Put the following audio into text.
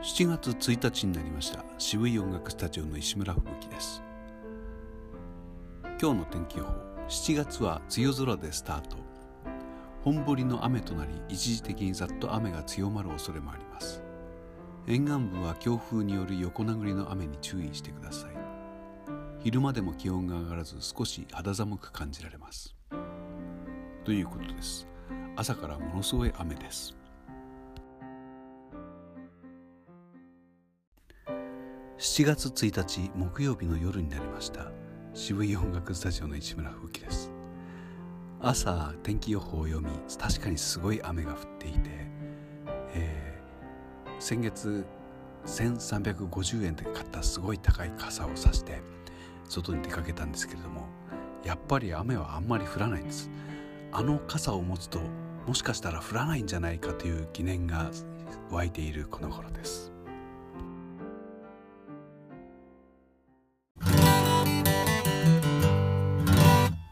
7月1日になりました。渋い音楽スタジオの石村吹雪です。今日の天気予報。7月は梅雨空でスタート。本降りの雨となり一時的にざっと雨が強まる恐れもあります。沿岸部は強風による横殴りの雨に注意してください。昼間でも気温が上がらず少し肌寒く感じられます。ということです。朝からものすごい雨です。7月1日木曜日の夜になりました。渋い音楽スタジオの市村風紀です。朝天気予報を読み確かにすごい雨が降っていて、えー、先月1350円で買ったすごい高い傘を差して外に出かけたんですけれどもやっぱり雨はあんまり降らないんです。あの傘を持つともしかしたら降らないんじゃないかという疑念が湧いているこの頃です。